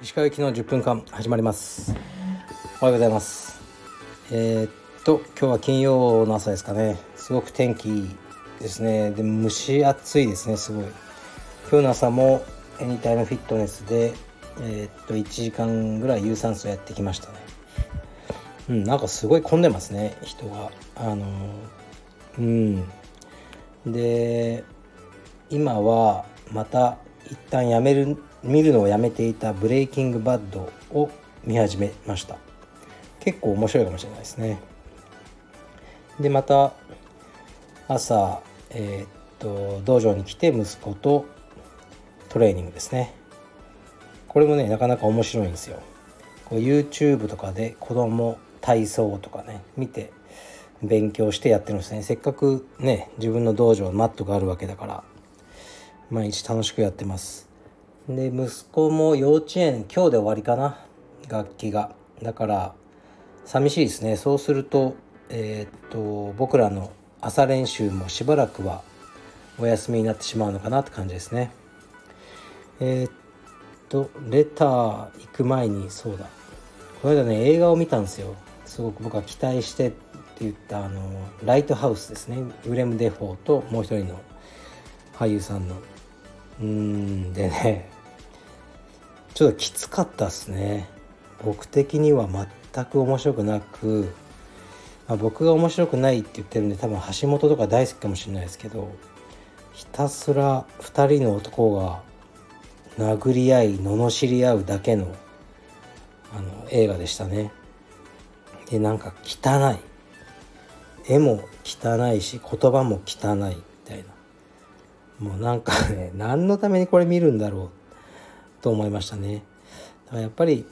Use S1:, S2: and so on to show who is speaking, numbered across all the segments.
S1: 石川行きの10分間始まります。おはようございます。えー、っと今日は金曜の朝ですかね。すごく天気ですね。で蒸し暑いですねすごい。今日の朝もエニタイムフィットネスでえー、っと1時間ぐらい有酸素やってきましたね。うんなんかすごい混んでますね人が。あのうん。で今はまた一旦やめる見るのをやめていたブレイキングバッドを見始めました。結構面白いかもしれないですね。でまた朝えー、っと道場に来て息子とトレーニングですね。これもねなかなか面白いんですよ。こう YouTube とかで子供体操とかね見て勉強してやってるんですね。せっかくね自分の道場マットがあるわけだから。毎日楽しくやってます。で息子も幼稚園今日で終わりかな。楽器が。だから寂しいですね。そうするとえー、っと僕らの朝練習もしばらくはお休みになってしまうのかなって感じですね。えー、っとレター行く前にそうだ。この間ね映画を見たんですよ。すごく僕は期待してって言ったあのライトハウスですね。ウレム・デフォーともう一人の俳優さんの。うんでねちょっときつかったっすね。僕的には全く面白くなく、まあ、僕が面白くないって言ってるんで多分橋本とか大好きかもしれないですけどひたすら2人の男が殴り合い罵り合うだけのあの映画でしたね。でなんか汚い。絵も汚いし言葉も汚いみたいな。もうなんかね 何のためにこれ見るんだろうと思いましたね。だからやっぱり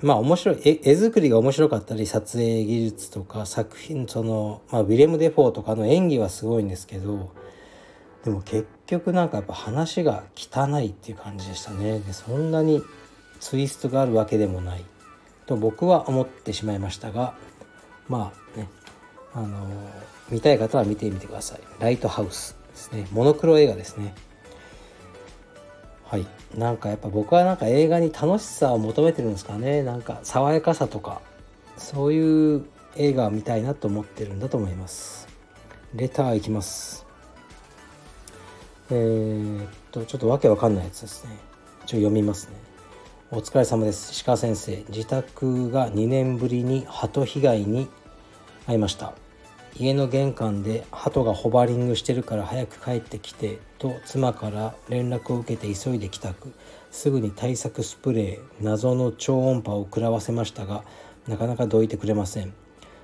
S1: まあ面白い絵作りが面白かったり撮影技術とか作品その、まあ、ウィレム・デフォーとかの演技はすごいんですけどでも結局なんかやっぱ話が汚いっていう感じでしたね。でそんなにツイストがあるわけでもないと僕は思ってしまいましたがまあねあの見たい方は見てみてください。ライトハウスですね。モノクロ映画ですね。はい。なんかやっぱ僕はなんか映画に楽しさを求めてるんですかね。なんか爽やかさとかそういう映画を見たいなと思ってるんだと思います。レターいきます。えー、っとちょっとわけわかんないやつですね。一応読みますね。お疲れ様です。鹿先生。自宅が2年ぶりに鳩被害に遭いました。家の玄関で鳩がホバリングしてるから早く帰ってきてと妻から連絡を受けて急いで帰宅。すぐに対策スプレー謎の超音波を食らわせましたがなかなかどいてくれません。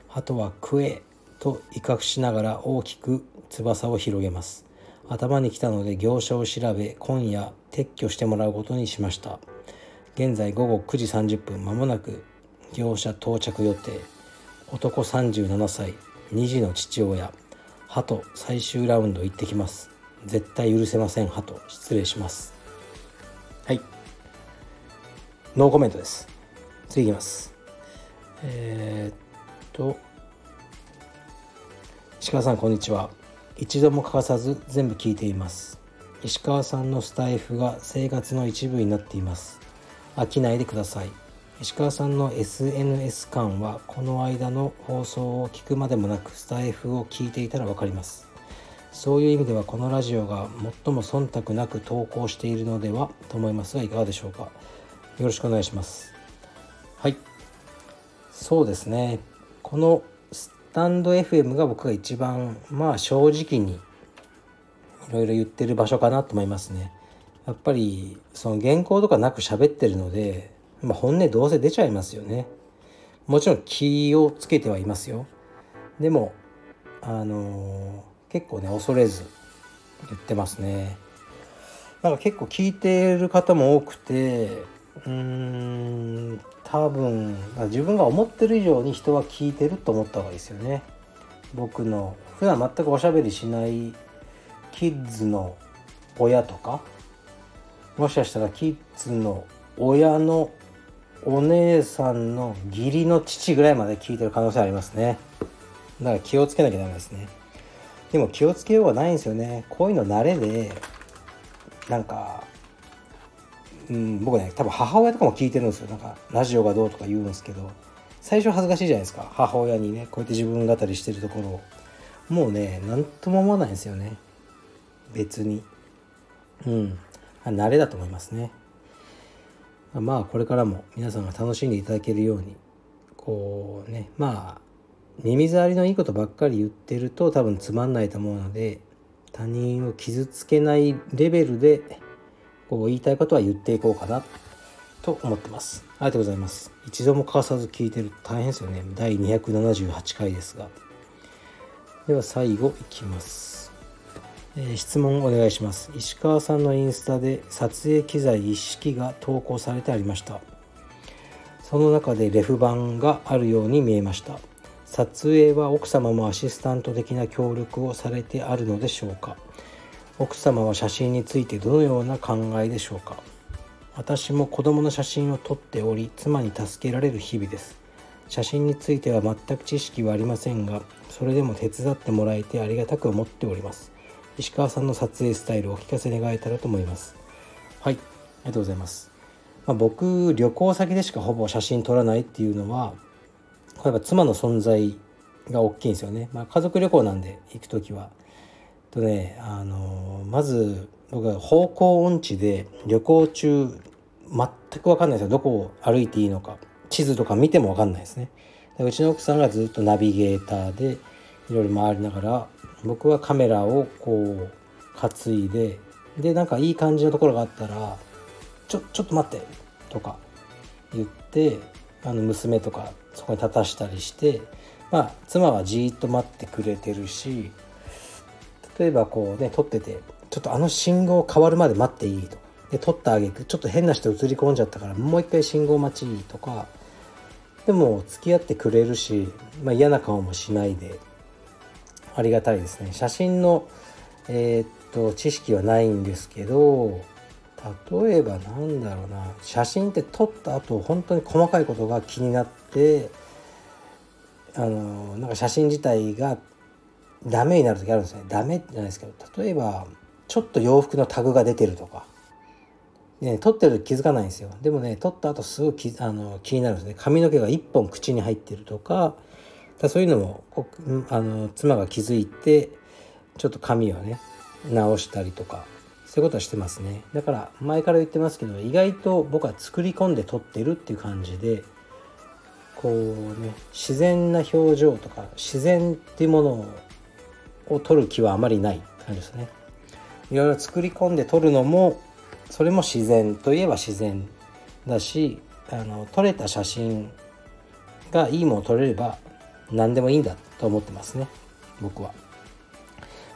S1: 鳩は食えと威嚇しながら大きく翼を広げます。頭に来たので業者を調べ今夜撤去してもらうことにしました。現在午後9時30分まもなく業者到着予定。男37歳。2児の父親鳩最終ラウンド行ってきます。絶対許せません鳩失礼します。はい。ノーコメントです。次いきます。えー、っと石川さんこんにちは。一度も欠かさず全部聞いています。石川さんのスタイフが生活の一部になっています。飽きないでください。石川さんの SNS 感はこの間の放送を聞くまでもなくスタイフを聞いていたら分かります。そういう意味ではこのラジオが最も忖度なく投稿しているのではと思いますがいかがでしょうか。よろしくお願いします。はい。そうですね。このスタンド FM が僕が一番まあ正直にいろいろ言ってる場所かなと思いますね。やっぱりその原稿とかなく喋ってるのでまあ、本音どうせ出ちゃいますよね。もちろん気をつけてはいますよ。でもあのー、結構ね恐れず言ってますね。なんか結構聞いてる方も多くてうーん多分自分が思ってる以上に人は聞いてると思った方がいいですよね。僕の普段全くおしゃべりしないキッズの親とかもしかしたらキッズの親のお姉さんの義理の父ぐらいまで聞いてる可能性ありますね。だから気をつけなきゃダメですね。でも気をつけようがないんですよね。こういうの慣れでなんかうん僕ね多分母親とかも聞いてるんですよ。なんかラジオがどうとか言うんですけど。最初恥ずかしいじゃないですか。母親にねこうやって自分語りしてるところを。もうね何とも思わないんですよね。別に。うん。慣れだと思いますね。まあこれからも皆さんが楽しんでいただけるようにこうねまあ耳障りのいいことばっかり言ってると多分つまんないと思うので他人を傷つけないレベルでこう言いたいことは言っていこうかなと思ってます。ありがとうございます。一度も欠かさず聞いてると大変ですよね。第278回ですが。では最後いきます。え、質問お願いします。石川さんのインスタで撮影機材一式が投稿されてありました。その中でレフ板があるように見えました。撮影は奥様もアシスタント的な協力をされてあるのでしょうか奥様は写真についてどのような考えでしょうか私も子供の写真を撮っており妻に助けられる日々です写真については全く知識はありませんがそれでも手伝ってもらえてありがたく思っております石川さんの撮影スタイルをお聞かせ願えたらと思います。はいありがとうございます、まあ、僕旅行先でしかほぼ写真撮らないっていうのは例えば妻の存在が大きいんですよね、まあ、家族旅行なんで行く時は。とねあのまず僕は方向音痴で旅行中全く分かんないですよ。どこを歩いていいのか。地図とか見ても分かんないですね。うちの奥さんがずっとナビゲーターでいろいろ回りながら僕はカメラをこう担いででなんかいい感じのところがあったら「ちょちょっと待って」とか言ってあの娘とかそこに立たしたりしてまあ妻はじーっと待ってくれてるし例えばこうね撮っててちょっとあの信号変わるまで待っていいと。で撮ったあげくちょっと変な人映り込んじゃったからもう一回信号待ちとか。でも付き合ってくれるし、まあ、嫌な顔もしないで。ありがたいですね。写真のえー、っと知識はないんですけど例えばなんだろうな。写真って撮った後本当に細かいことが気になってあのなんか写真自体がダメになる時あるんですね。ダメじゃないですけど例えばちょっと洋服のタグが出てるとか、ね、撮ってると気づかないんですよ。でもね撮った後すごいきあの気になるんですね。髪の毛が1本口に入ってるとかだそういうのもあの妻が気づいてちょっと髪をね直したりとかそういうことはしてますね。だから前から言ってますけど意外と僕は作り込んで撮ってるっていう感じでこうね自然な表情とか自然っていうものを撮る気はあまりない感じですね。いろいろ作り込んで撮るのもそれも自然といえば自然だしあの撮れた写真がいいもの撮れれば何でもいいんだと思ってますね。僕は。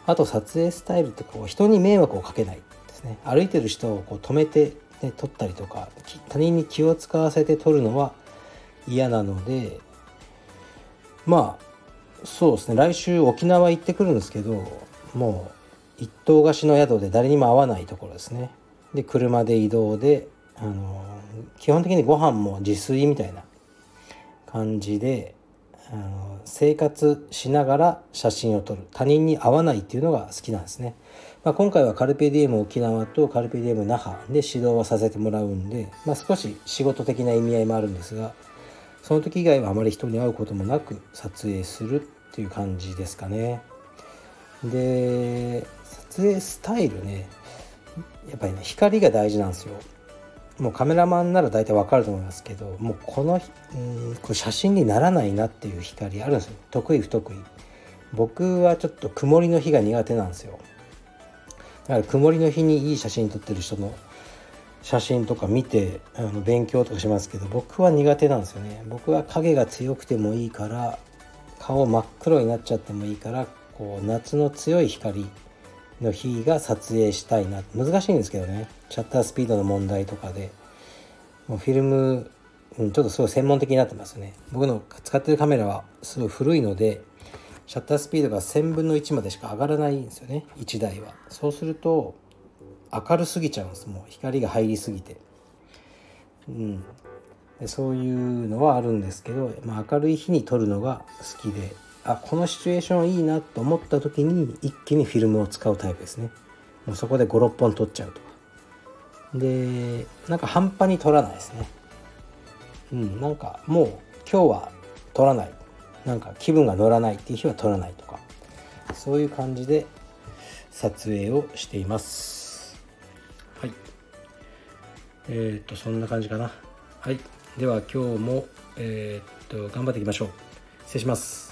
S1: あと撮影スタイルってこう人に迷惑をかけないですね。歩いてる人をこう止めて、ね、撮ったりとか他人に気を使わせて撮るのは嫌なのでまあそうですね。来週沖縄行ってくるんですけどもう一棟貸しの宿で誰にも会わないところですね。で車で移動であの基本的にご飯も自炊みたいな感じであの生活しながら写真を撮る。他人に会わないっていうのが好きなんですね、まあ、今回はカルペディエム沖縄とカルペディエム那覇で指導はさせてもらうんで、まあ、少し仕事的な意味合いもあるんですがその時以外はあまり人に会うこともなく撮影するっていう感じですかね。で撮影スタイルねやっぱりね光が大事なんですよ。もうカメラマンなら大体わかると思いますけどもうこのうんこれ写真にならないなっていう光あるんですよ。得意不得意。僕はちょっと曇りの日が苦手なんですよ。だから曇りの日にいい写真撮ってる人の写真とか見てあの勉強とかしますけど僕は苦手なんですよね。僕は影が強くてもいいから顔真っ黒になっちゃってもいいからこう夏の強い光の日が撮影したいな。難しいんですけどね。シャッタースピードの問題とかで。もうフィルム、うん、ちょっとすごい専門的になってますね。僕の使ってるカメラはすごい古いのでシャッタースピードが1000分の1までしか上がらないんですよね。1台は。そうすると明るすぎちゃうんです。もう光が入りすぎて。うん。でそういうのはあるんですけど、まあ、明るい日に撮るのが好きで。あこのシチュエーションいいなと思った時に一気にフィルムを使うタイプですね。もうそこで56本撮っちゃうと。かでなんか半端に撮らないですね。うんなんかもう今日は撮らない。なんか気分が乗らないっていう日は撮らないとか。そういう感じで撮影をしています。はい。えー、っとそんな感じかな。はい。では今日もえー、っと頑張っていきましょう。失礼します。